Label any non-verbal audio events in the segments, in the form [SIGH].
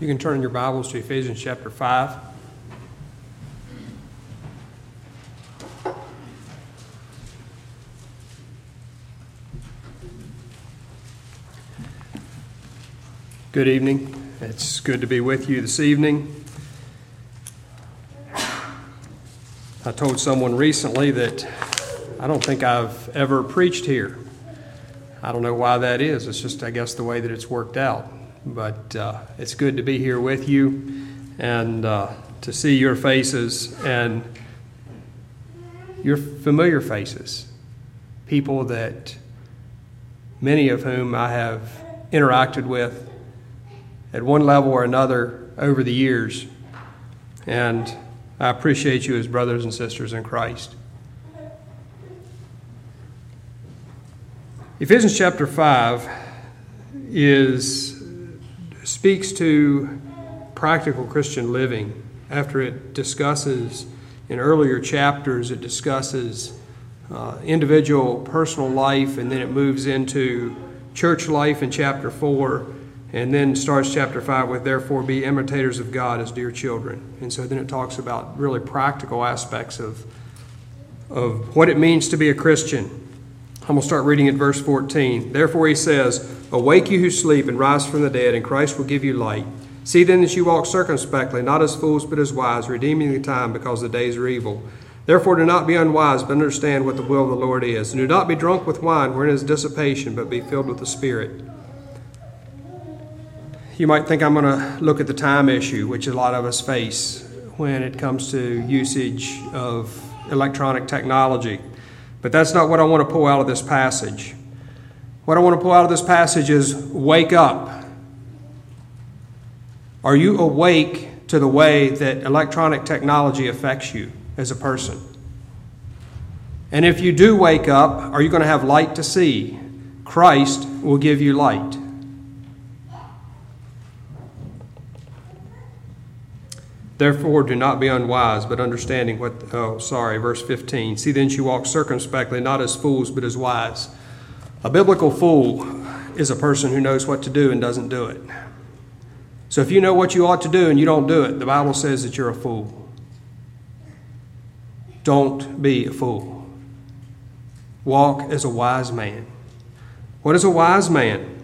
You can turn your Bibles to Ephesians chapter 5. Good evening. It's good to be with you this evening. I told someone recently that I don't think I've ever preached here. I don't know why that is. It's just, I guess, the way that it's worked out. But uh, it's good to be here with you and uh, to see your faces and your familiar faces. People that many of whom I have interacted with at one level or another over the years. And I appreciate you as brothers and sisters in Christ. Ephesians chapter 5 is speaks to practical Christian living after it discusses in earlier chapters it discusses uh, individual personal life and then it moves into church life in chapter 4 and then starts chapter 5 with, therefore, be imitators of God as dear children. And so then it talks about really practical aspects of, of what it means to be a Christian. I'm going to start reading at verse 14. Therefore, he says, Awake you who sleep, and rise from the dead, and Christ will give you light. See then that you walk circumspectly, not as fools, but as wise, redeeming the time, because the days are evil. Therefore, do not be unwise, but understand what the will of the Lord is. And do not be drunk with wine, wherein is dissipation, but be filled with the Spirit you might think I'm going to look at the time issue, which a lot of us face when it comes to usage of electronic technology. But that's not what I want to pull out of this passage. What I want to pull out of this passage is wake up. Are you awake to the way that electronic technology affects you as a person? And if you do wake up, are you going to have light to see? Christ will give you light. Therefore, do not be unwise, but understanding what, oh, sorry, verse 15. See then she walk circumspectly, not as fools, but as wise. A biblical fool is a person who knows what to do and doesn't do it. So if you know what you ought to do and you don't do it, the Bible says that you're a fool. Don't be a fool. Walk as a wise man. What is a wise man?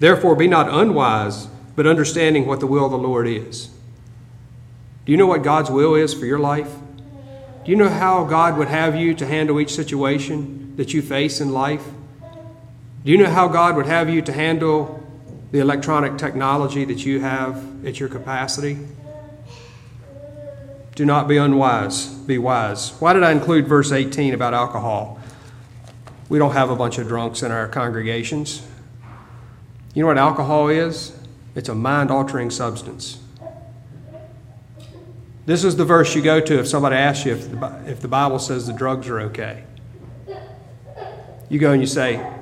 Therefore, be not unwise, but understanding what the will of the Lord is. Do you know what God's will is for your life? Do you know how God would have you to handle each situation that you face in life? Do you know how God would have you to handle the electronic technology that you have at your capacity? Do not be unwise, be wise. Why did I include verse 18 about alcohol? We don't have a bunch of drunks in our congregations. You know what alcohol is? It's a mind altering substance. This is the verse you go to if somebody asks you if the, if the Bible says the drugs are okay. You go and you say,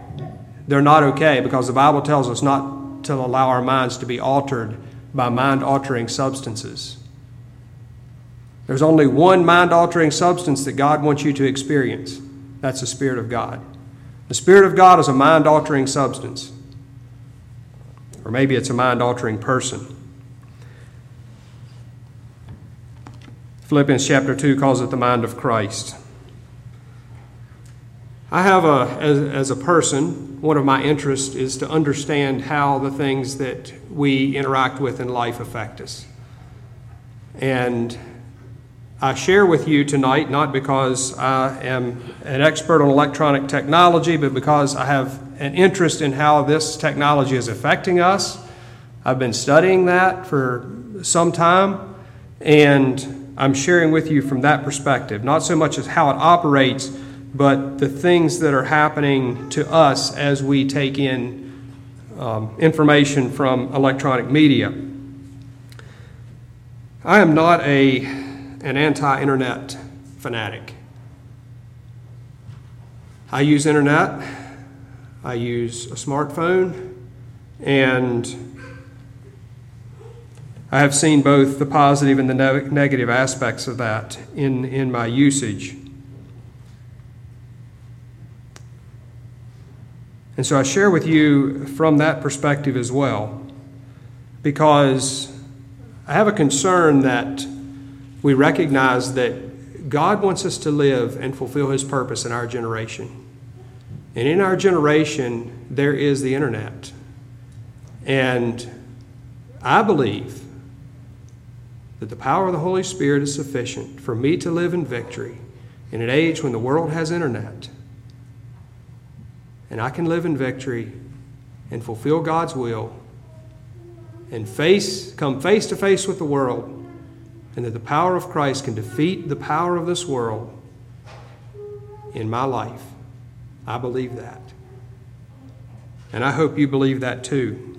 they're not okay because the Bible tells us not to allow our minds to be altered by mind altering substances. There's only one mind altering substance that God wants you to experience that's the Spirit of God. The Spirit of God is a mind altering substance, or maybe it's a mind altering person. Philippians chapter 2 calls it the mind of Christ. I have a, as, as a person, one of my interests is to understand how the things that we interact with in life affect us. And I share with you tonight not because I am an expert on electronic technology, but because I have an interest in how this technology is affecting us. I've been studying that for some time, and I'm sharing with you from that perspective, not so much as how it operates, but the things that are happening to us as we take in um, information from electronic media. I am not a, an anti internet fanatic. I use internet, I use a smartphone, and I have seen both the positive and the ne- negative aspects of that in, in my usage. And so I share with you from that perspective as well. because I have a concern that we recognize that God wants us to live and fulfill His purpose in our generation. And in our generation, there is the internet. And I believe that the power of the Holy Spirit is sufficient for me to live in victory in an age when the world has internet. And I can live in victory and fulfill God's will and face come face to face with the world and that the power of Christ can defeat the power of this world in my life. I believe that. And I hope you believe that too.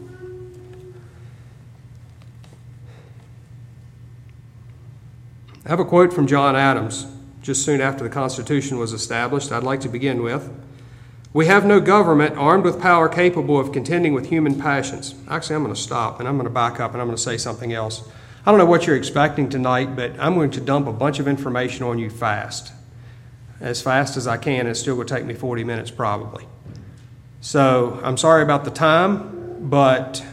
I have a quote from John Adams just soon after the Constitution was established, I'd like to begin with. We have no government armed with power capable of contending with human passions. Actually, I'm going to stop and I'm going to back up and I'm going to say something else. I don't know what you're expecting tonight, but I'm going to dump a bunch of information on you fast. As fast as I can. It's still to take me 40 minutes probably. So I'm sorry about the time, but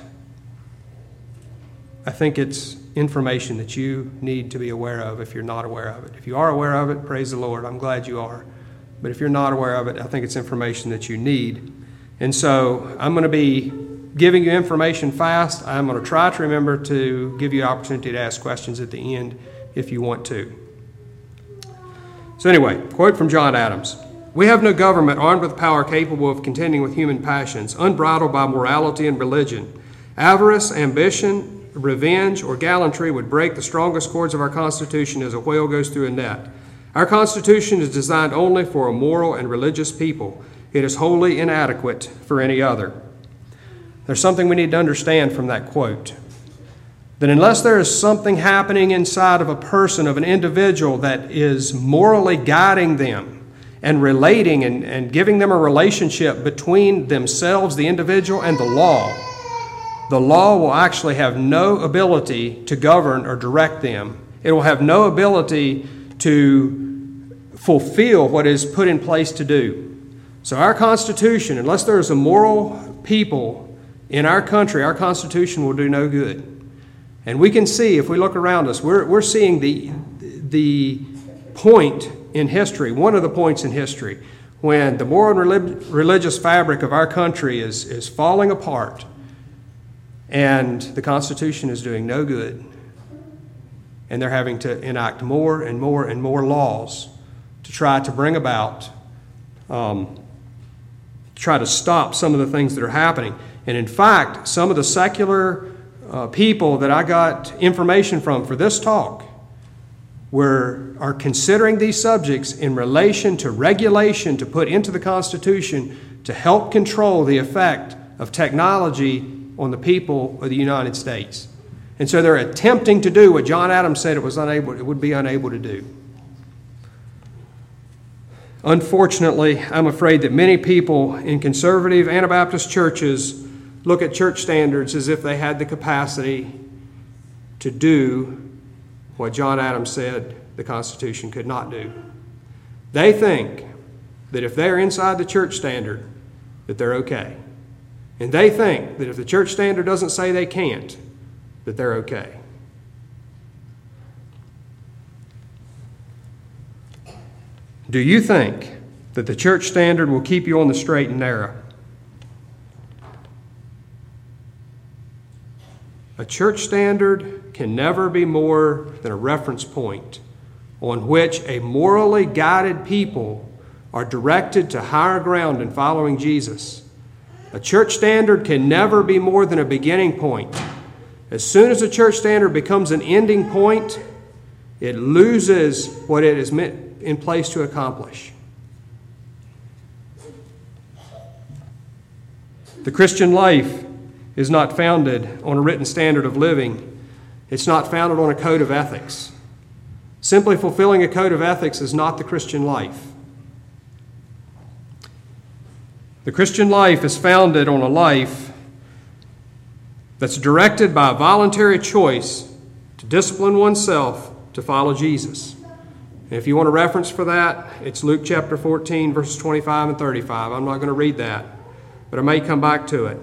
I think it's information that you need to be aware of if you're not aware of it. If you are aware of it, praise the Lord. I'm glad you are. But if you're not aware of it, I think it's information that you need. And so I'm going to be giving you information fast. I'm going to try to remember to give you opportunity to ask questions at the end if you want to. So, anyway, quote from John Adams We have no government armed with power capable of contending with human passions, unbridled by morality and religion. Avarice, ambition, revenge, or gallantry would break the strongest cords of our Constitution as a whale goes through a net. Our Constitution is designed only for a moral and religious people. It is wholly inadequate for any other. There's something we need to understand from that quote. That unless there is something happening inside of a person, of an individual, that is morally guiding them and relating and, and giving them a relationship between themselves, the individual, and the law, the law will actually have no ability to govern or direct them. It will have no ability to fulfill what is put in place to do. So, our Constitution, unless there is a moral people in our country, our Constitution will do no good. And we can see, if we look around us, we're, we're seeing the, the point in history, one of the points in history, when the moral and religious fabric of our country is, is falling apart and the Constitution is doing no good and they're having to enact more and more and more laws to try to bring about, um, try to stop some of the things that are happening. And in fact, some of the secular uh, people that I got information from for this talk were, are considering these subjects in relation to regulation to put into the Constitution to help control the effect of technology on the people of the United States. And so they're attempting to do what John Adams said it was unable, it would be unable to do. Unfortunately, I'm afraid that many people in conservative Anabaptist churches look at church standards as if they had the capacity to do what John Adams said the Constitution could not do. They think that if they're inside the church standard, that they're okay. And they think that if the church standard doesn't say they can't, that they're okay. Do you think that the church standard will keep you on the straight and narrow? A church standard can never be more than a reference point on which a morally guided people are directed to higher ground in following Jesus. A church standard can never be more than a beginning point as soon as a church standard becomes an ending point, it loses what it is meant in place to accomplish. The Christian life is not founded on a written standard of living. It's not founded on a code of ethics. Simply fulfilling a code of ethics is not the Christian life. The Christian life is founded on a life that's directed by a voluntary choice to discipline oneself to follow Jesus. If you want a reference for that, it's Luke chapter 14, verses 25 and 35. I'm not going to read that, but I may come back to it.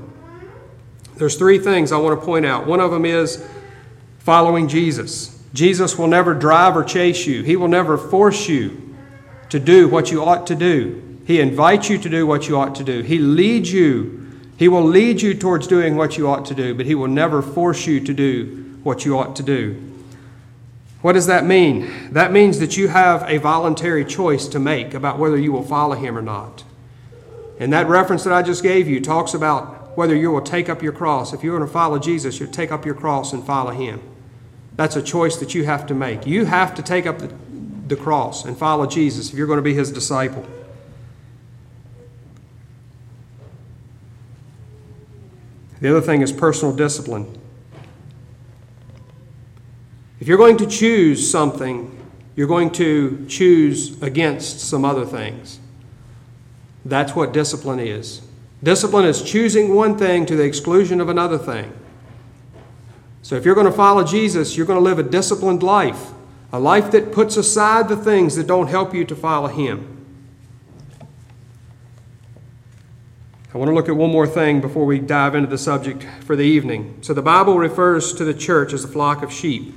there's three things I want to point out. One of them is following Jesus. Jesus will never drive or chase you, He will never force you to do what you ought to do. He invites you to do what you ought to do. He leads you. He will lead you towards doing what you ought to do, but He will never force you to do what you ought to do. What does that mean? That means that you have a voluntary choice to make about whether you will follow Him or not. And that reference that I just gave you talks about whether you will take up your cross. If you're going to follow Jesus, you'll take up your cross and follow Him. That's a choice that you have to make. You have to take up the, the cross and follow Jesus if you're going to be His disciple. The other thing is personal discipline. If you're going to choose something, you're going to choose against some other things. That's what discipline is. Discipline is choosing one thing to the exclusion of another thing. So if you're going to follow Jesus, you're going to live a disciplined life, a life that puts aside the things that don't help you to follow Him. I want to look at one more thing before we dive into the subject for the evening. So the Bible refers to the church as a flock of sheep.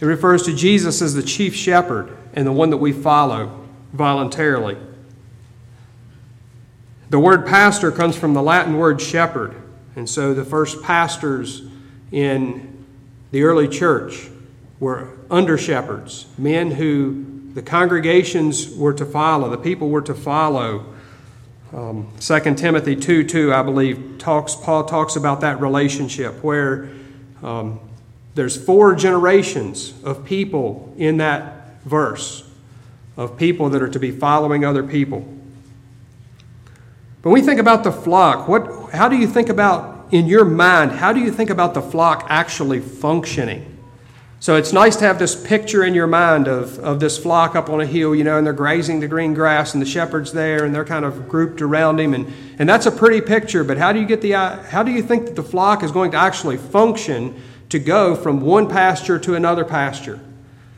It refers to Jesus as the chief shepherd and the one that we follow voluntarily. The word pastor comes from the Latin word shepherd. And so the first pastors in the early church were under shepherds, men who the congregations were to follow, the people were to follow. Um, 2 Timothy 2 2, I believe, talks, Paul talks about that relationship where um, there's four generations of people in that verse, of people that are to be following other people. When we think about the flock, what, how do you think about, in your mind, how do you think about the flock actually functioning? So it's nice to have this picture in your mind of, of this flock up on a hill, you know, and they're grazing the green grass, and the shepherd's there, and they're kind of grouped around him, and, and that's a pretty picture. But how do you get the how do you think that the flock is going to actually function to go from one pasture to another pasture?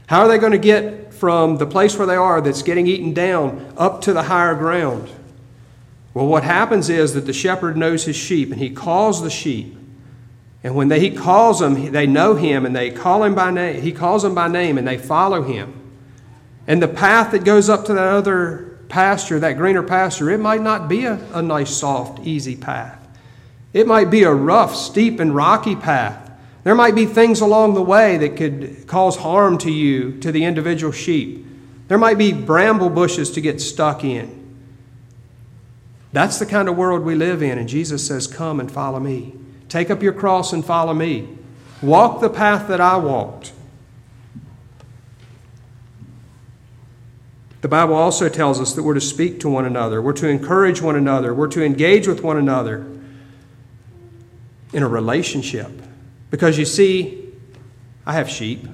How are they going to get from the place where they are that's getting eaten down up to the higher ground? Well, what happens is that the shepherd knows his sheep and he calls the sheep. And when they, he calls them, they know him and they call him by name. He calls them by name and they follow him. And the path that goes up to that other pasture, that greener pasture, it might not be a, a nice, soft, easy path. It might be a rough, steep, and rocky path. There might be things along the way that could cause harm to you, to the individual sheep. There might be bramble bushes to get stuck in. That's the kind of world we live in, and Jesus says, Come and follow me. Take up your cross and follow me. Walk the path that I walked. The Bible also tells us that we're to speak to one another, we're to encourage one another, we're to engage with one another in a relationship. Because you see, I have sheep,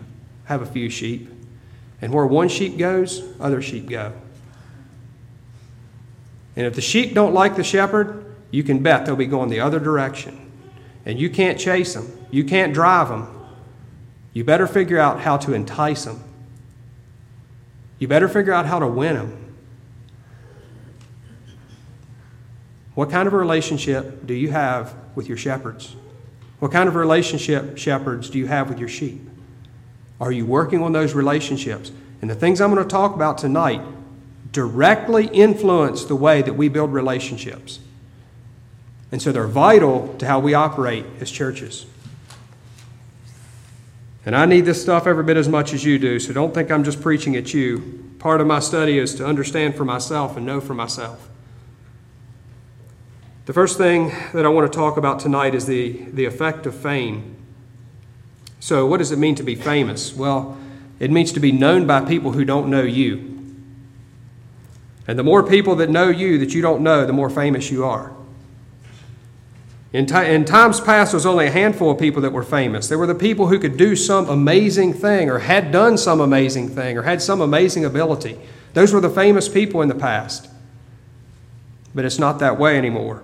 I have a few sheep, and where one sheep goes, other sheep go. And if the sheep don't like the shepherd, you can bet they'll be going the other direction. And you can't chase them, you can't drive them. You better figure out how to entice them. You better figure out how to win them. What kind of a relationship do you have with your shepherds? What kind of relationship, shepherds, do you have with your sheep? Are you working on those relationships? And the things I'm going to talk about tonight directly influence the way that we build relationships. And so they're vital to how we operate as churches. And I need this stuff every bit as much as you do, so don't think I'm just preaching at you. Part of my study is to understand for myself and know for myself. The first thing that I want to talk about tonight is the, the effect of fame. So, what does it mean to be famous? Well, it means to be known by people who don't know you. And the more people that know you that you don't know, the more famous you are. In, t- in times past, there was only a handful of people that were famous. There were the people who could do some amazing thing, or had done some amazing thing, or had some amazing ability. Those were the famous people in the past. But it's not that way anymore.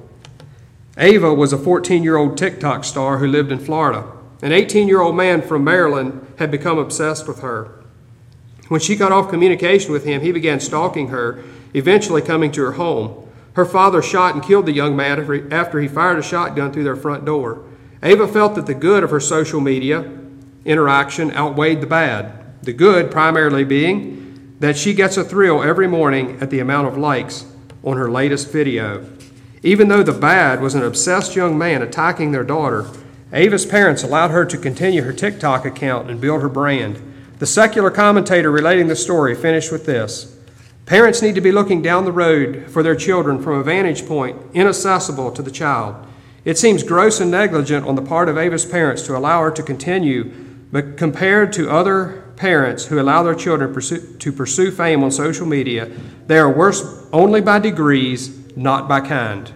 Ava was a 14 year old TikTok star who lived in Florida. An 18 year old man from Maryland had become obsessed with her. When she got off communication with him, he began stalking her, eventually coming to her home. Her father shot and killed the young man after he fired a shotgun through their front door. Ava felt that the good of her social media interaction outweighed the bad. The good primarily being that she gets a thrill every morning at the amount of likes on her latest video. Even though the bad was an obsessed young man attacking their daughter, Ava's parents allowed her to continue her TikTok account and build her brand. The secular commentator relating the story finished with this Parents need to be looking down the road for their children from a vantage point inaccessible to the child. It seems gross and negligent on the part of Ava's parents to allow her to continue, but compared to other parents who allow their children pursue, to pursue fame on social media, they are worse only by degrees, not by kind.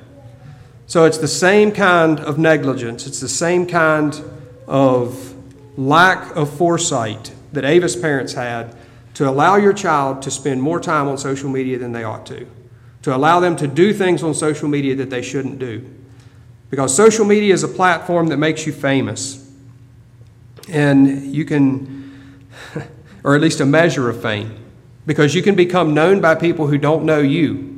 So it's the same kind of negligence, it's the same kind of lack of foresight that Ava's parents had to allow your child to spend more time on social media than they ought to, to allow them to do things on social media that they shouldn't do. Because social media is a platform that makes you famous. And you can, [LAUGHS] or at least a measure of fame, because you can become known by people who don't know you.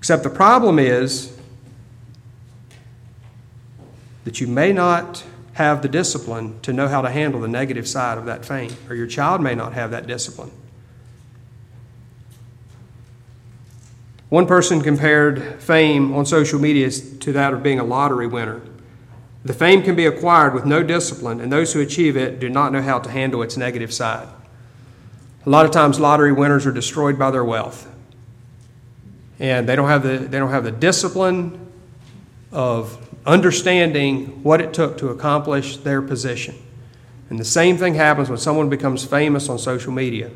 Except the problem is that you may not have the discipline to know how to handle the negative side of that fame, or your child may not have that discipline. One person compared fame on social media to that of being a lottery winner. The fame can be acquired with no discipline, and those who achieve it do not know how to handle its negative side. A lot of times, lottery winners are destroyed by their wealth, and they don't have the, they don't have the discipline of understanding what it took to accomplish their position. And the same thing happens when someone becomes famous on social media.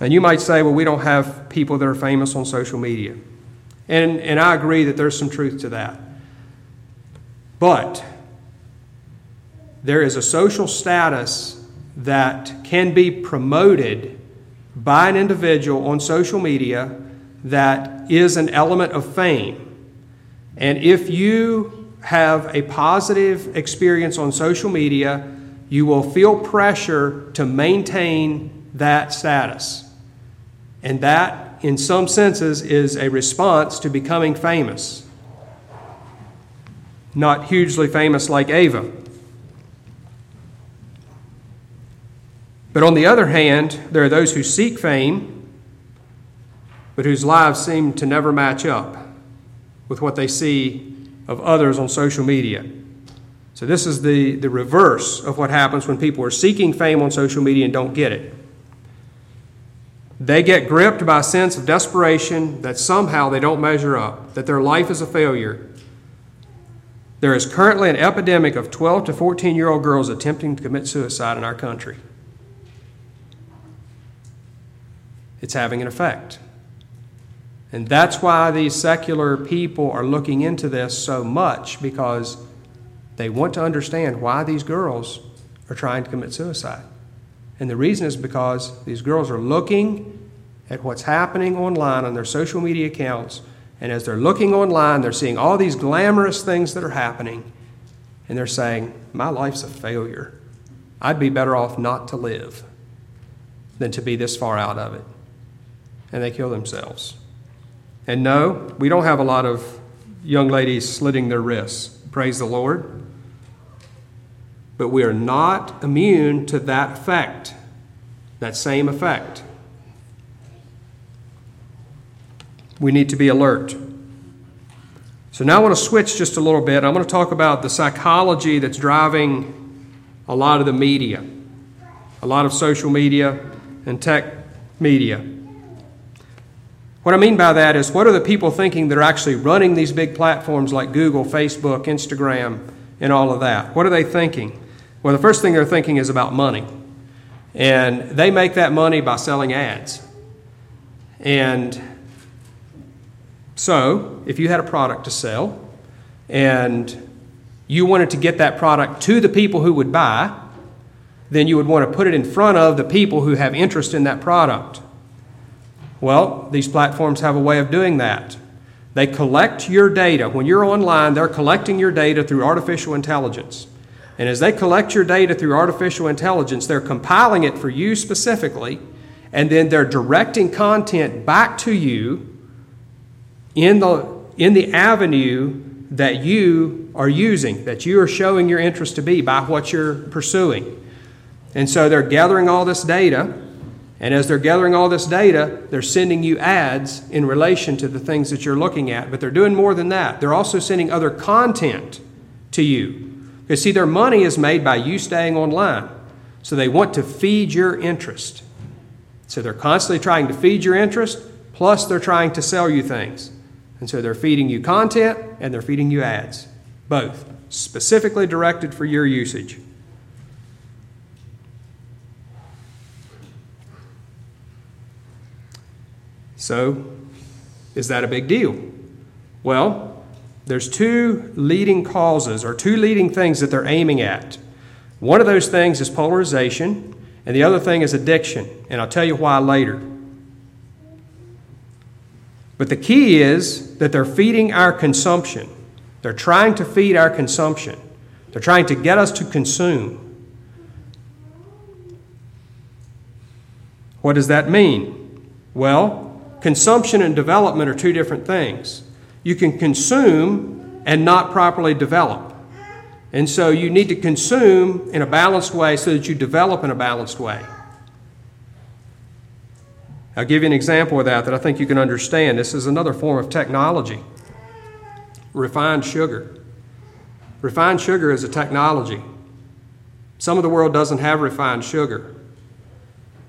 And you might say, well, we don't have people that are famous on social media. And, and I agree that there's some truth to that. But there is a social status that can be promoted by an individual on social media that is an element of fame. And if you have a positive experience on social media, you will feel pressure to maintain that status. And that, in some senses, is a response to becoming famous. Not hugely famous like Ava. But on the other hand, there are those who seek fame, but whose lives seem to never match up with what they see of others on social media. So, this is the, the reverse of what happens when people are seeking fame on social media and don't get it. They get gripped by a sense of desperation that somehow they don't measure up, that their life is a failure. There is currently an epidemic of 12 to 14 year old girls attempting to commit suicide in our country. It's having an effect. And that's why these secular people are looking into this so much because they want to understand why these girls are trying to commit suicide. And the reason is because these girls are looking at what's happening online on their social media accounts. And as they're looking online, they're seeing all these glamorous things that are happening. And they're saying, My life's a failure. I'd be better off not to live than to be this far out of it. And they kill themselves. And no, we don't have a lot of young ladies slitting their wrists. Praise the Lord. But we are not immune to that effect, that same effect. We need to be alert. So now I want to switch just a little bit. I'm going to talk about the psychology that's driving a lot of the media, a lot of social media and tech media. What I mean by that is, what are the people thinking that are actually running these big platforms like Google, Facebook, Instagram, and all of that? What are they thinking? Well, the first thing they're thinking is about money. And they make that money by selling ads. And so, if you had a product to sell and you wanted to get that product to the people who would buy, then you would want to put it in front of the people who have interest in that product. Well, these platforms have a way of doing that. They collect your data. When you're online, they're collecting your data through artificial intelligence. And as they collect your data through artificial intelligence, they're compiling it for you specifically, and then they're directing content back to you in the, in the avenue that you are using, that you are showing your interest to be by what you're pursuing. And so they're gathering all this data, and as they're gathering all this data, they're sending you ads in relation to the things that you're looking at. But they're doing more than that. They're also sending other content to you. Because, see, their money is made by you staying online. So they want to feed your interest. So they're constantly trying to feed your interest, plus they're trying to sell you things. And so they're feeding you content and they're feeding you ads, both specifically directed for your usage. So, is that a big deal? Well, there's two leading causes or two leading things that they're aiming at. One of those things is polarization, and the other thing is addiction, and I'll tell you why later. But the key is that they're feeding our consumption. They're trying to feed our consumption. They're trying to get us to consume. What does that mean? Well, consumption and development are two different things. You can consume and not properly develop. And so you need to consume in a balanced way so that you develop in a balanced way. I'll give you an example of that that I think you can understand. This is another form of technology refined sugar. Refined sugar is a technology. Some of the world doesn't have refined sugar.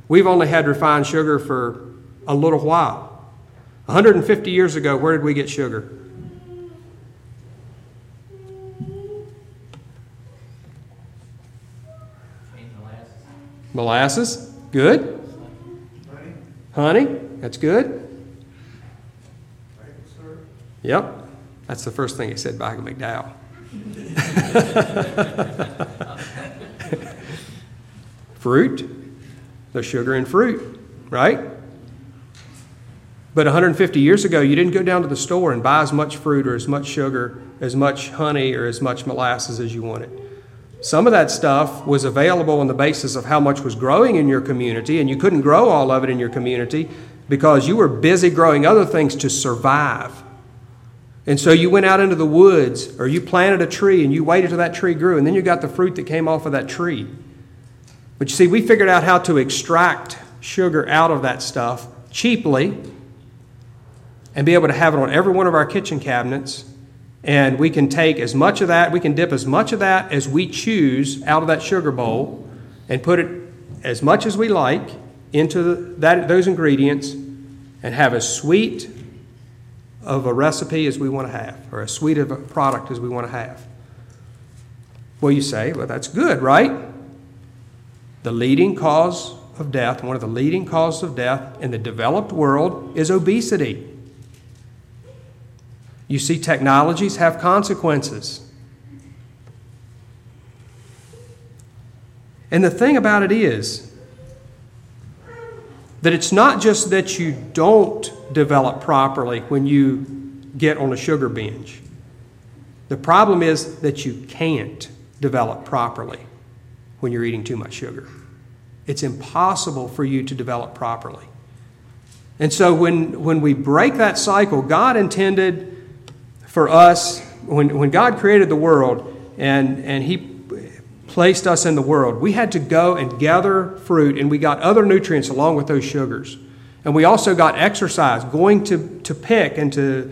We've only had refined sugar for a little while. 150 years ago, where did we get sugar? Molasses. Good. Honey, that's good. Yep, that's the first thing he said back at McDowell. [LAUGHS] fruit, there's sugar in fruit, right? But 150 years ago, you didn't go down to the store and buy as much fruit or as much sugar, as much honey, or as much molasses as you wanted. Some of that stuff was available on the basis of how much was growing in your community, and you couldn't grow all of it in your community because you were busy growing other things to survive. And so you went out into the woods or you planted a tree and you waited till that tree grew, and then you got the fruit that came off of that tree. But you see, we figured out how to extract sugar out of that stuff cheaply and be able to have it on every one of our kitchen cabinets and we can take as much of that, we can dip as much of that as we choose out of that sugar bowl and put it as much as we like into that, those ingredients and have as sweet of a recipe as we want to have, or as sweet of a product as we want to have. Well, you say, well, that's good, right? The leading cause of death, one of the leading causes of death in the developed world is obesity. You see, technologies have consequences. And the thing about it is that it's not just that you don't develop properly when you get on a sugar binge. The problem is that you can't develop properly when you're eating too much sugar. It's impossible for you to develop properly. And so when, when we break that cycle, God intended for us, when, when God created the world and, and He placed us in the world, we had to go and gather fruit, and we got other nutrients along with those sugars. And we also got exercise, going to, to pick and to,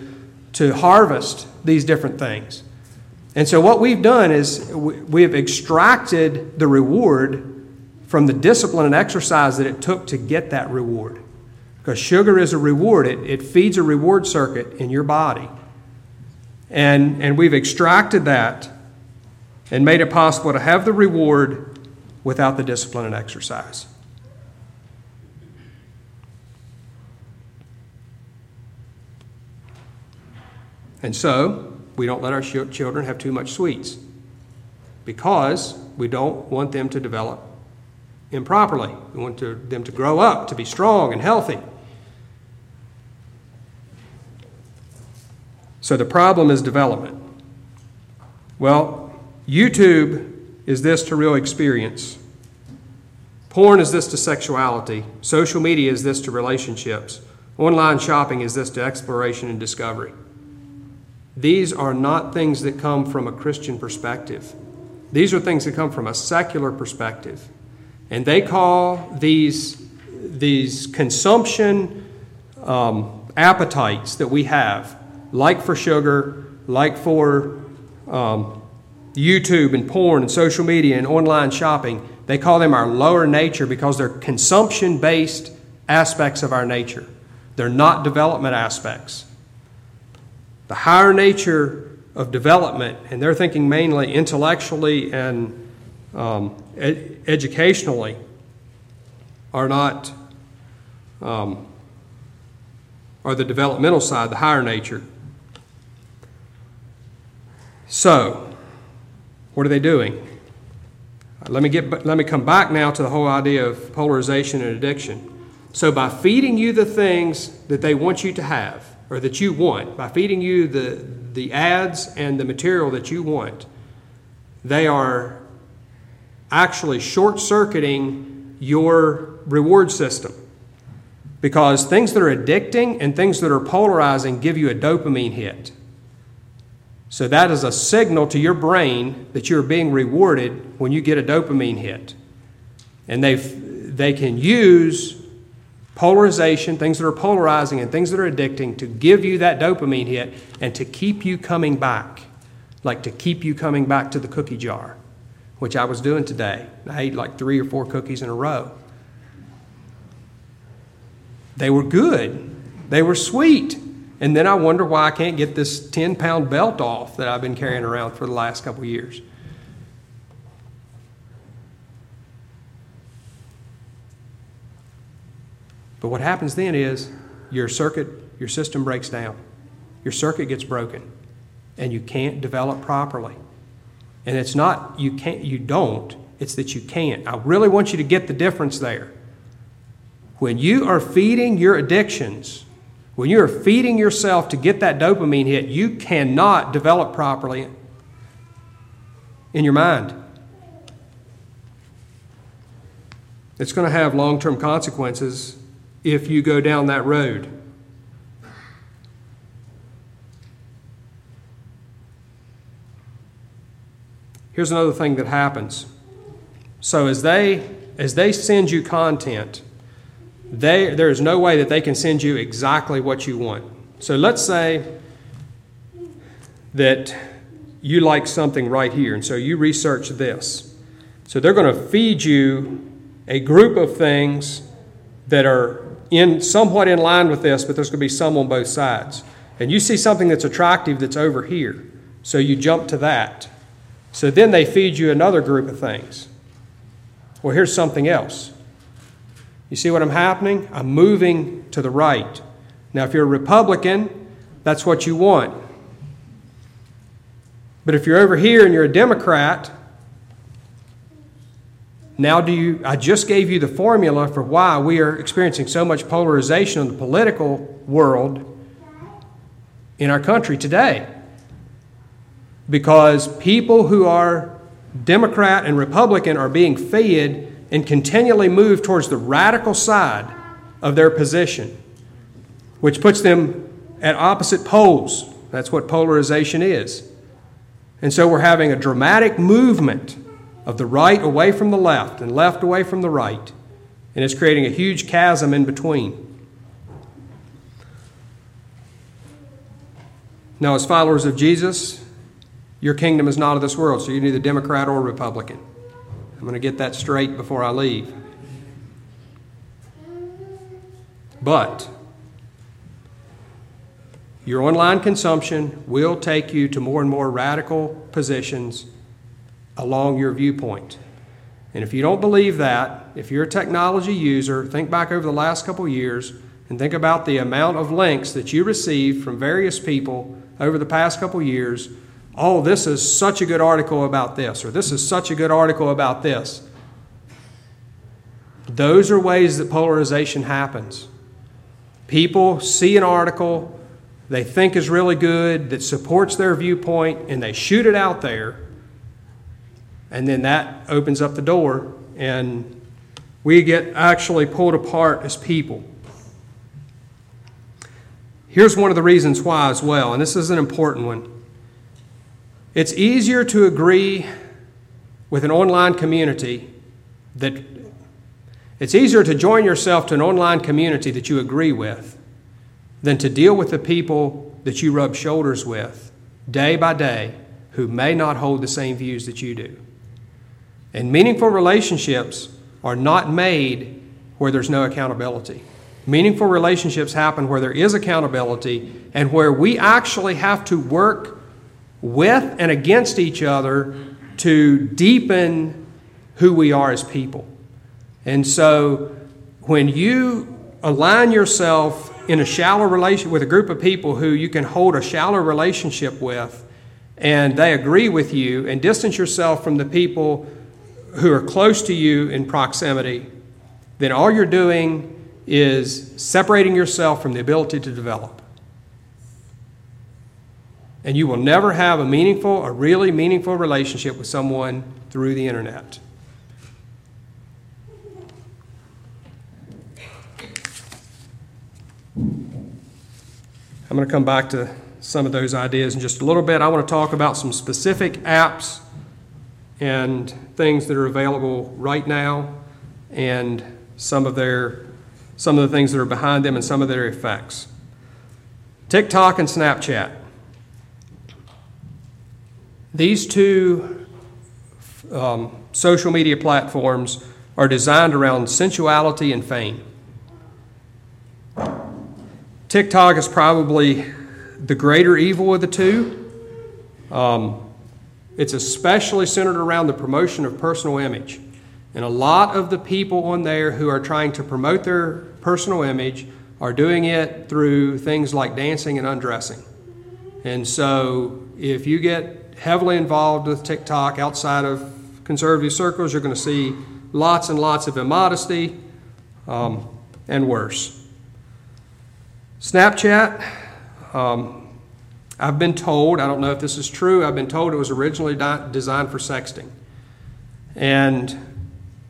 to harvest these different things. And so, what we've done is we have extracted the reward from the discipline and exercise that it took to get that reward. Because sugar is a reward, it, it feeds a reward circuit in your body. And, and we've extracted that and made it possible to have the reward without the discipline and exercise. And so, we don't let our children have too much sweets because we don't want them to develop improperly. We want to, them to grow up, to be strong and healthy. So the problem is development. Well, YouTube is this to real experience. Porn is this to sexuality. Social media is this to relationships. Online shopping is this to exploration and discovery. these are not things that come from a Christian perspective. These are things that come from a secular perspective. And they call these, these consumption um, appetites that we have, like for sugar, like for um, YouTube and porn and social media and online shopping, they call them our lower nature because they're consumption based aspects of our nature. They're not development aspects. The higher nature of development, and they're thinking mainly intellectually and um, ed- educationally, are not, um, are the developmental side, the higher nature. So, what are they doing? Let me, get, let me come back now to the whole idea of polarization and addiction. So, by feeding you the things that they want you to have, or that you want, by feeding you the, the ads and the material that you want, they are actually short circuiting your reward system. Because things that are addicting and things that are polarizing give you a dopamine hit. So, that is a signal to your brain that you're being rewarded when you get a dopamine hit. And they they can use polarization, things that are polarizing and things that are addicting, to give you that dopamine hit and to keep you coming back. Like to keep you coming back to the cookie jar, which I was doing today. I ate like three or four cookies in a row. They were good, they were sweet. And then I wonder why I can't get this 10 pound belt off that I've been carrying around for the last couple years. But what happens then is your circuit, your system breaks down. Your circuit gets broken and you can't develop properly. And it's not you can't you don't, it's that you can't. I really want you to get the difference there. When you are feeding your addictions, when you are feeding yourself to get that dopamine hit, you cannot develop properly in your mind. It's going to have long term consequences if you go down that road. Here's another thing that happens. So as they as they send you content, they, there is no way that they can send you exactly what you want. So let's say that you like something right here, and so you research this. So they're going to feed you a group of things that are in somewhat in line with this, but there's going to be some on both sides. And you see something that's attractive that's over here, so you jump to that. So then they feed you another group of things. Well, here's something else. You see what I'm happening? I'm moving to the right. Now, if you're a Republican, that's what you want. But if you're over here and you're a Democrat, now, do you? I just gave you the formula for why we are experiencing so much polarization in the political world in our country today. Because people who are Democrat and Republican are being fed and continually move towards the radical side of their position, which puts them at opposite poles. That's what polarization is. And so we're having a dramatic movement of the right away from the left and left away from the right. And it's creating a huge chasm in between. Now, as followers of Jesus, your kingdom is not of this world, so you're neither Democrat or Republican. I'm going to get that straight before I leave. But your online consumption will take you to more and more radical positions along your viewpoint. And if you don't believe that, if you're a technology user, think back over the last couple years and think about the amount of links that you received from various people over the past couple years. Oh, this is such a good article about this, or this is such a good article about this. Those are ways that polarization happens. People see an article they think is really good, that supports their viewpoint, and they shoot it out there and then that opens up the door, and we get actually pulled apart as people. here's one of the reasons why as well, and this is an important one. It's easier to agree with an online community that it's easier to join yourself to an online community that you agree with than to deal with the people that you rub shoulders with day by day who may not hold the same views that you do. And meaningful relationships are not made where there's no accountability. Meaningful relationships happen where there is accountability and where we actually have to work with and against each other to deepen who we are as people. And so when you align yourself in a shallow relation with a group of people who you can hold a shallow relationship with and they agree with you and distance yourself from the people who are close to you in proximity, then all you're doing is separating yourself from the ability to develop. And you will never have a meaningful, a really meaningful relationship with someone through the internet. I'm going to come back to some of those ideas in just a little bit. I want to talk about some specific apps and things that are available right now and some of their some of the things that are behind them and some of their effects. TikTok and Snapchat. These two um, social media platforms are designed around sensuality and fame. TikTok is probably the greater evil of the two. Um, it's especially centered around the promotion of personal image. And a lot of the people on there who are trying to promote their personal image are doing it through things like dancing and undressing. And so if you get heavily involved with TikTok outside of conservative circles, you're going to see lots and lots of immodesty um, and worse. Snapchat, um, I've been told, I don't know if this is true, I've been told it was originally designed for sexting. And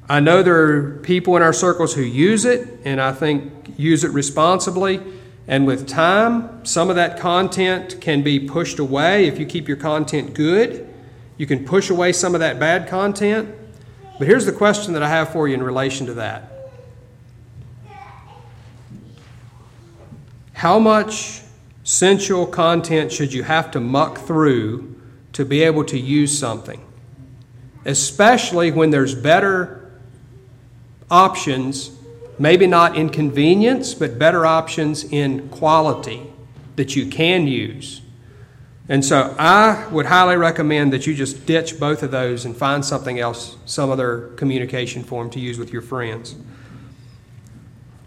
I know there are people in our circles who use it, and I think use it responsibly. And with time, some of that content can be pushed away. If you keep your content good, you can push away some of that bad content. But here's the question that I have for you in relation to that How much sensual content should you have to muck through to be able to use something? Especially when there's better options, maybe not in convenience, but better options in quality that you can use. And so I would highly recommend that you just ditch both of those and find something else, some other communication form to use with your friends.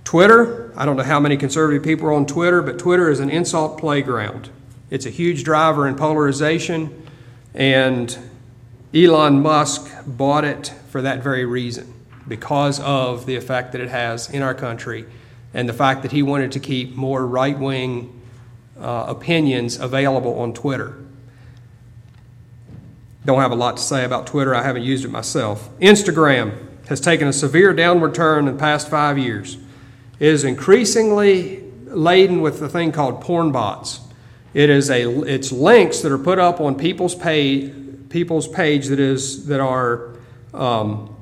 Twitter, I don't know how many conservative people are on Twitter, but Twitter is an insult playground. It's a huge driver in polarization, and Elon Musk bought it for that very reason because of the effect that it has in our country and the fact that he wanted to keep more right wing uh, opinions available on Twitter. Don't have a lot to say about Twitter, I haven't used it myself. Instagram has taken a severe downward turn in the past five years. It is increasingly laden with the thing called porn bots. It is a it's links that are put up on people's page people's page that is that are um,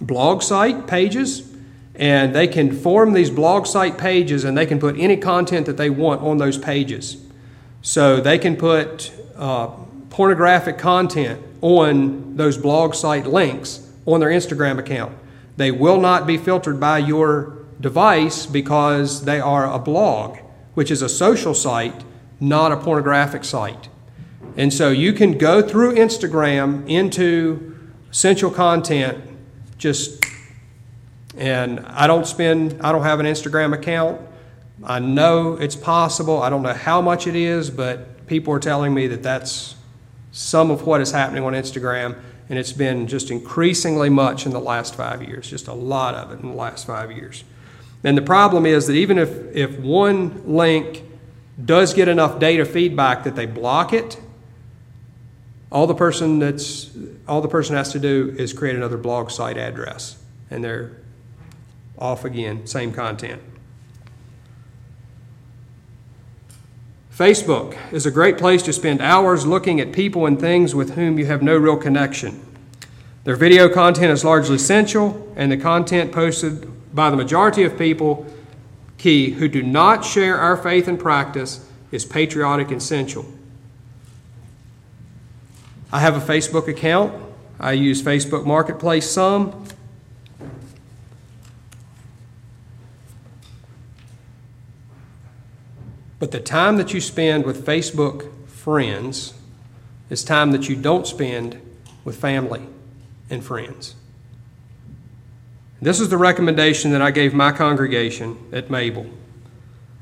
blog site pages, and they can form these blog site pages and they can put any content that they want on those pages. So they can put uh, pornographic content on those blog site links on their Instagram account. They will not be filtered by your device because they are a blog, which is a social site, not a pornographic site. And so you can go through Instagram into essential content just and I don't spend I don't have an Instagram account. I know it's possible. I don't know how much it is, but people are telling me that that's some of what is happening on Instagram and it's been just increasingly much in the last 5 years, just a lot of it in the last 5 years. And the problem is that even if, if one link does get enough data feedback that they block it, all the person that's all the person has to do is create another blog site address and they're off again, same content. Facebook is a great place to spend hours looking at people and things with whom you have no real connection. Their video content is largely sensual, and the content posted by the majority of people, key, who do not share our faith and practice, is patriotic and sensual. I have a Facebook account. I use Facebook Marketplace some. But the time that you spend with Facebook friends is time that you don't spend with family and friends. This is the recommendation that I gave my congregation at Mabel.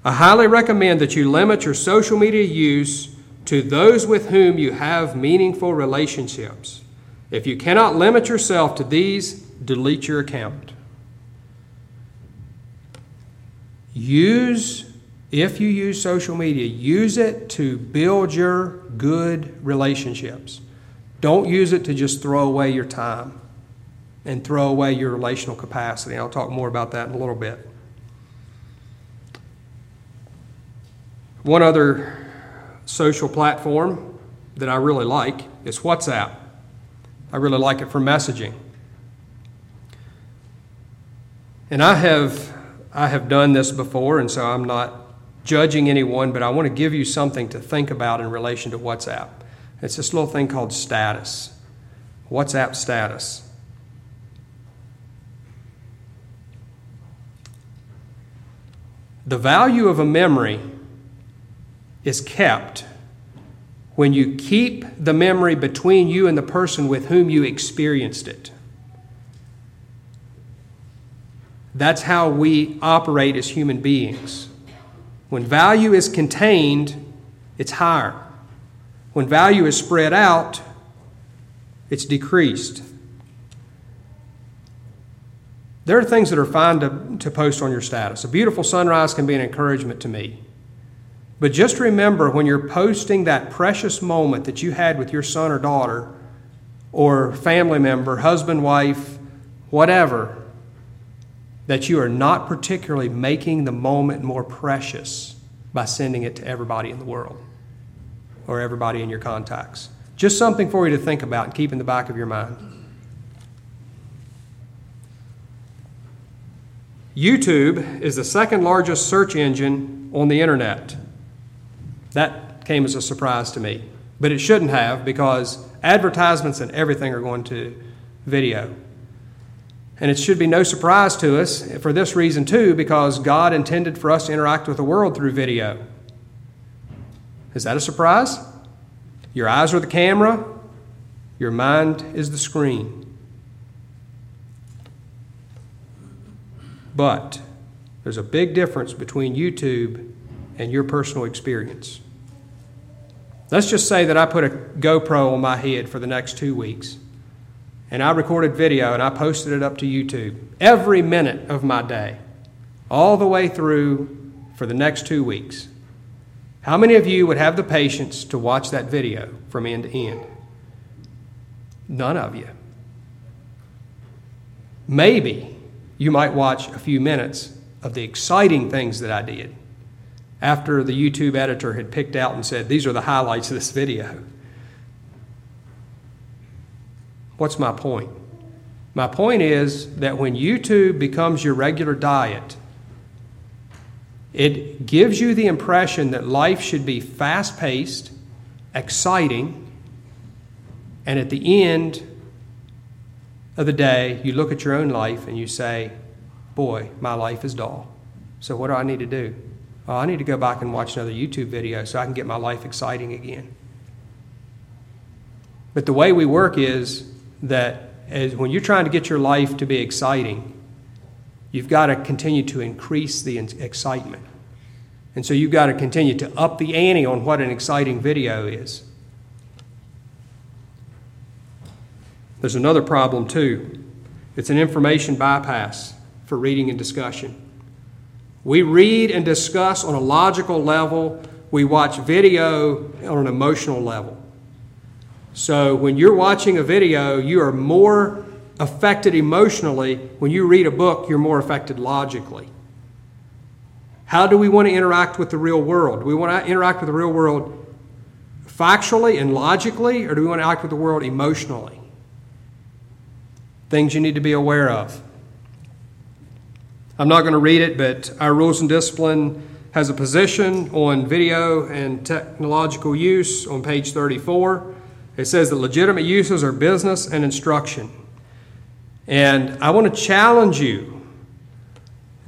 I highly recommend that you limit your social media use to those with whom you have meaningful relationships. If you cannot limit yourself to these, delete your account. Use if you use social media, use it to build your good relationships. Don't use it to just throw away your time and throw away your relational capacity. I'll talk more about that in a little bit. One other social platform that I really like is WhatsApp. I really like it for messaging. And I have I have done this before and so I'm not judging anyone, but I want to give you something to think about in relation to WhatsApp. It's this little thing called status. WhatsApp status. The value of a memory is kept when you keep the memory between you and the person with whom you experienced it. That's how we operate as human beings. When value is contained, it's higher. When value is spread out, it's decreased. There are things that are fine to, to post on your status. A beautiful sunrise can be an encouragement to me. But just remember when you're posting that precious moment that you had with your son or daughter, or family member, husband, wife, whatever, that you are not particularly making the moment more precious by sending it to everybody in the world or everybody in your contacts. Just something for you to think about and keep in the back of your mind. YouTube is the second largest search engine on the internet. That came as a surprise to me, but it shouldn't have because advertisements and everything are going to video. And it should be no surprise to us for this reason, too, because God intended for us to interact with the world through video. Is that a surprise? Your eyes are the camera, your mind is the screen. But there's a big difference between YouTube and your personal experience. Let's just say that I put a GoPro on my head for the next two weeks and I recorded video and I posted it up to YouTube every minute of my day, all the way through for the next two weeks. How many of you would have the patience to watch that video from end to end? None of you. Maybe you might watch a few minutes of the exciting things that I did after the YouTube editor had picked out and said, These are the highlights of this video. What's my point? My point is that when YouTube becomes your regular diet, it gives you the impression that life should be fast paced, exciting, and at the end of the day, you look at your own life and you say, Boy, my life is dull. So, what do I need to do? Oh, I need to go back and watch another YouTube video so I can get my life exciting again. But the way we work is that as when you're trying to get your life to be exciting, you've got to continue to increase the excitement. And so you've got to continue to up the ante on what an exciting video is. There's another problem, too. It's an information bypass for reading and discussion. We read and discuss on a logical level, we watch video on an emotional level. So when you're watching a video, you are more affected emotionally. When you read a book, you're more affected logically. How do we want to interact with the real world? Do we want to interact with the real world factually and logically, or do we want to act with the world emotionally? Things you need to be aware of. I'm not going to read it, but our rules and discipline has a position on video and technological use on page 34. It says that legitimate uses are business and instruction. And I want to challenge you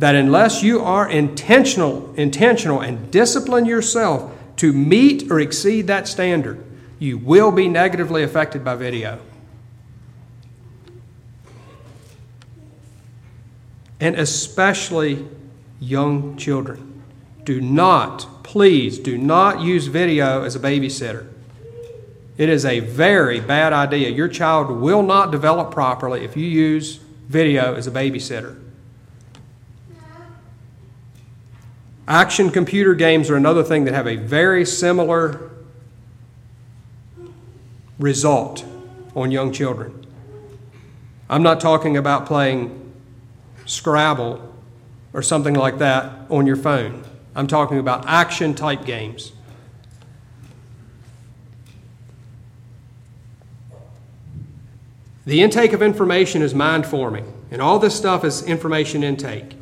that unless you are intentional, intentional and discipline yourself to meet or exceed that standard, you will be negatively affected by video. And especially young children. Do not, please, do not use video as a babysitter. It is a very bad idea. Your child will not develop properly if you use video as a babysitter. Action computer games are another thing that have a very similar result on young children. I'm not talking about playing Scrabble or something like that on your phone. I'm talking about action type games. The intake of information is mind forming, and all this stuff is information intake.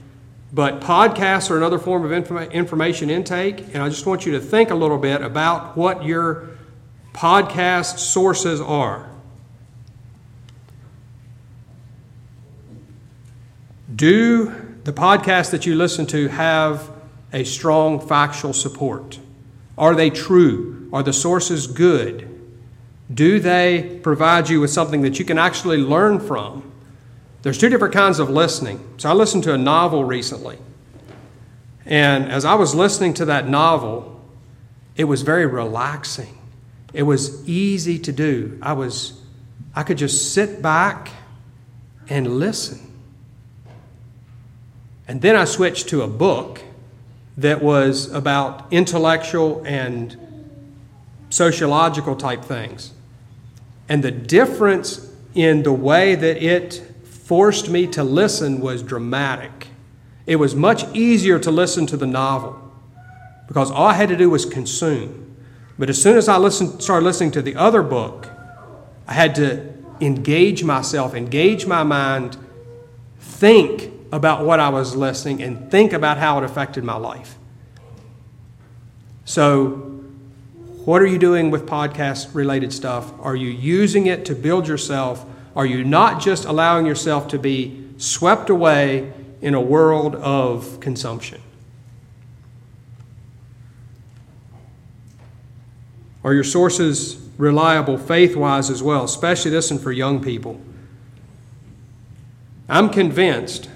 But podcasts are another form of informa- information intake, and I just want you to think a little bit about what your podcast sources are. Do the podcasts that you listen to have a strong factual support? Are they true? Are the sources good? Do they provide you with something that you can actually learn from? There's two different kinds of listening. So I listened to a novel recently. And as I was listening to that novel, it was very relaxing. It was easy to do. I was I could just sit back and listen. And then I switched to a book that was about intellectual and sociological type things. And the difference in the way that it forced me to listen was dramatic. It was much easier to listen to the novel because all I had to do was consume. But as soon as I listened, started listening to the other book, I had to engage myself, engage my mind, think about what I was listening and think about how it affected my life. So, what are you doing with podcast related stuff? Are you using it to build yourself? Are you not just allowing yourself to be swept away in a world of consumption? Are your sources reliable faith wise as well, especially this one for young people? I'm convinced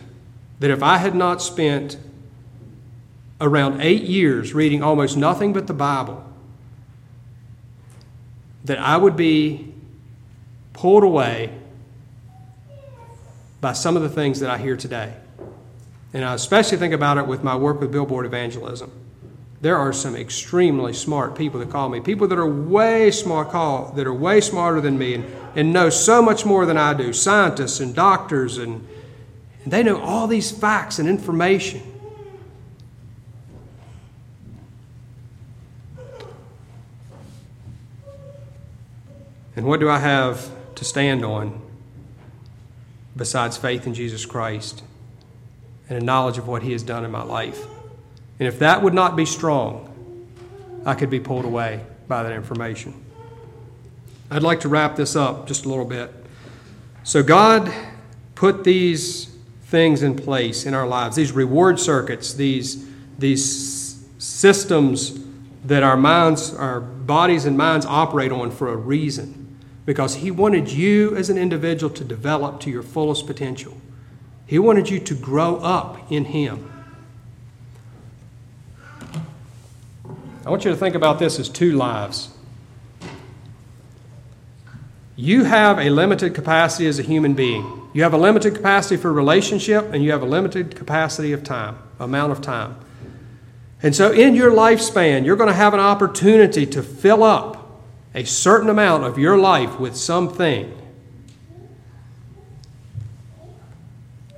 that if I had not spent around eight years reading almost nothing but the Bible, that I would be pulled away by some of the things that I hear today. And I especially think about it with my work with billboard evangelism. There are some extremely smart people that call me, people that are way smart call that are way smarter than me and, and know so much more than I do, scientists and doctors and and they know all these facts and information. And what do I have to stand on besides faith in Jesus Christ and a knowledge of what He has done in my life? And if that would not be strong, I could be pulled away by that information. I'd like to wrap this up just a little bit. So, God put these things in place in our lives, these reward circuits, these, these systems that our minds, our bodies and minds operate on for a reason. Because He wanted you as an individual to develop to your fullest potential. He wanted you to grow up in Him. I want you to think about this as two lives. You have a limited capacity as a human being. You have a limited capacity for relationship, and you have a limited capacity of time, amount of time. And so, in your lifespan, you're going to have an opportunity to fill up a certain amount of your life with something.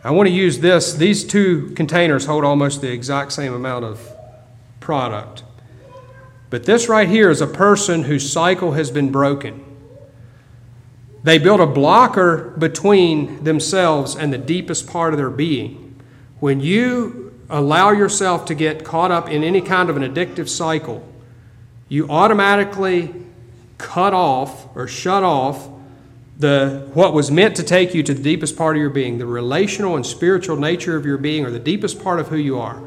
I want to use this. These two containers hold almost the exact same amount of product. But this right here is a person whose cycle has been broken. They built a blocker between themselves and the deepest part of their being. When you allow yourself to get caught up in any kind of an addictive cycle, you automatically cut off or shut off the what was meant to take you to the deepest part of your being, the relational and spiritual nature of your being, or the deepest part of who you are.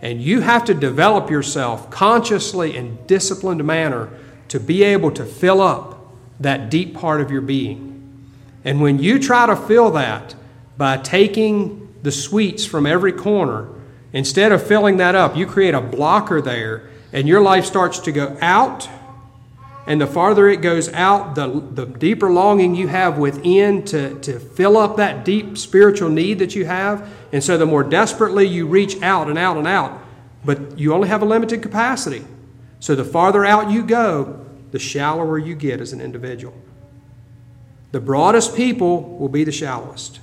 And you have to develop yourself consciously in disciplined manner to be able to fill up that deep part of your being. And when you try to fill that by taking the sweets from every corner, instead of filling that up, you create a blocker there, and your life starts to go out and the farther it goes out, the, the deeper longing you have within to, to fill up that deep spiritual need that you have. And so the more desperately you reach out and out and out, but you only have a limited capacity. So the farther out you go, the shallower you get as an individual. The broadest people will be the shallowest.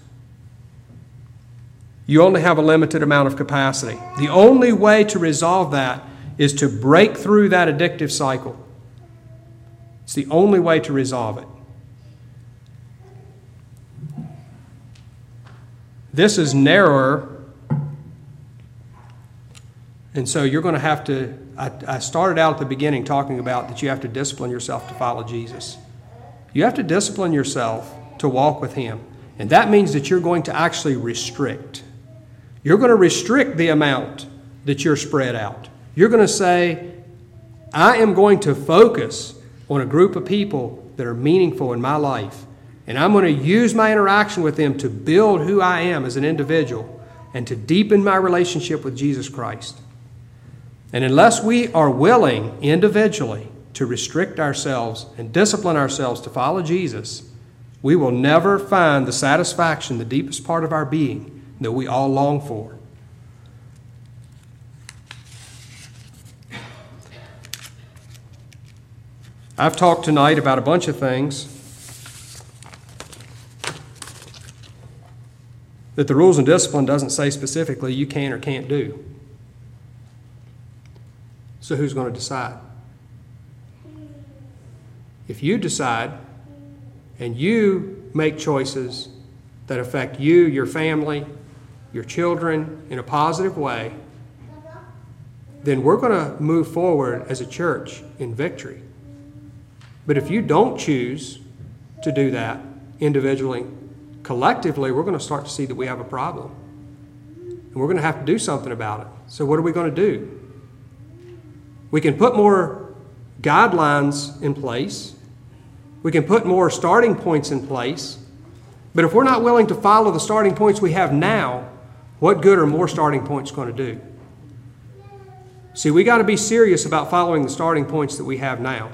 You only have a limited amount of capacity. The only way to resolve that is to break through that addictive cycle. It's the only way to resolve it. This is narrower, and so you're going to have to. I, I, started out at the beginning talking about that you have to discipline yourself to follow Jesus. You have to discipline yourself to walk with Him, and that means that you're going to actually restrict. You're going to restrict the amount that you're spread out. You're going to say, I am going to focus on a group of people that are meaningful in my life. And I'm going to use my interaction with them to build who I am as an individual and to deepen my relationship with Jesus Christ. And unless we are willing individually to restrict ourselves and discipline ourselves to follow Jesus, we will never find the satisfaction, the deepest part of our being that we all long for. I've talked tonight about a bunch of things that the rules and discipline doesn't say specifically you can or can't do. So who's going to decide? If you decide and you make choices that affect you, your family, your children in a positive way, then we're going to move forward as a church in victory. But if you don't choose to do that individually, collectively, we're going to start to see that we have a problem. And we're going to have to do something about it. So, what are we going to do? We can put more guidelines in place, we can put more starting points in place. But if we're not willing to follow the starting points we have now, what good are more starting points going to do? See, we got to be serious about following the starting points that we have now.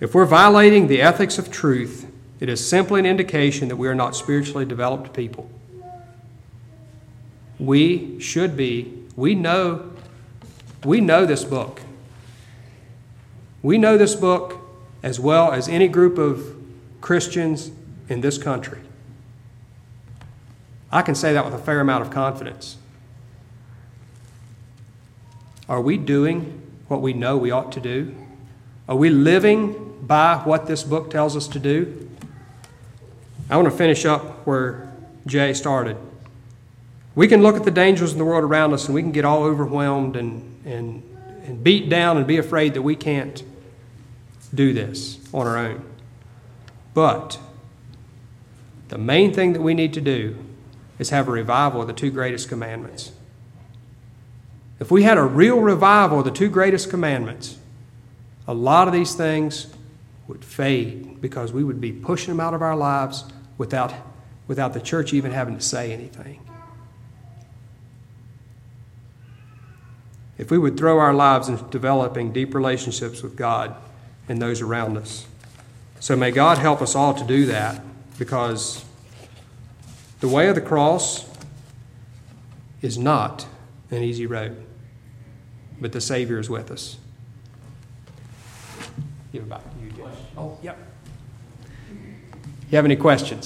If we're violating the ethics of truth, it is simply an indication that we are not spiritually developed people. We should be, we know, we know this book. We know this book as well as any group of Christians in this country. I can say that with a fair amount of confidence. Are we doing what we know we ought to do? Are we living by what this book tells us to do. I want to finish up where Jay started. We can look at the dangers in the world around us and we can get all overwhelmed and, and, and beat down and be afraid that we can't do this on our own. But the main thing that we need to do is have a revival of the two greatest commandments. If we had a real revival of the two greatest commandments, a lot of these things would fade because we would be pushing them out of our lives without, without the church even having to say anything. If we would throw our lives into developing deep relationships with God and those around us. So may God help us all to do that because the way of the cross is not an easy road, but the Savior is with us. Give it back to you, Jay. Oh, yep. You have any questions?